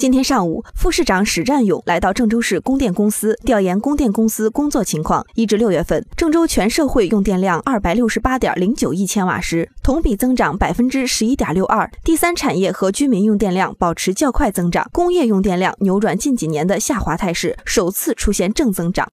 今天上午副市长史占勇来到郑州市供电公司调研供电公司工作情况一至六月份郑州全社会用电量二百六十八点零九亿千瓦时同比增长百分之十一点六二。第三产业和居民用电量保持较快增长工业用电量扭转近几年的下滑态势首次出现正增长。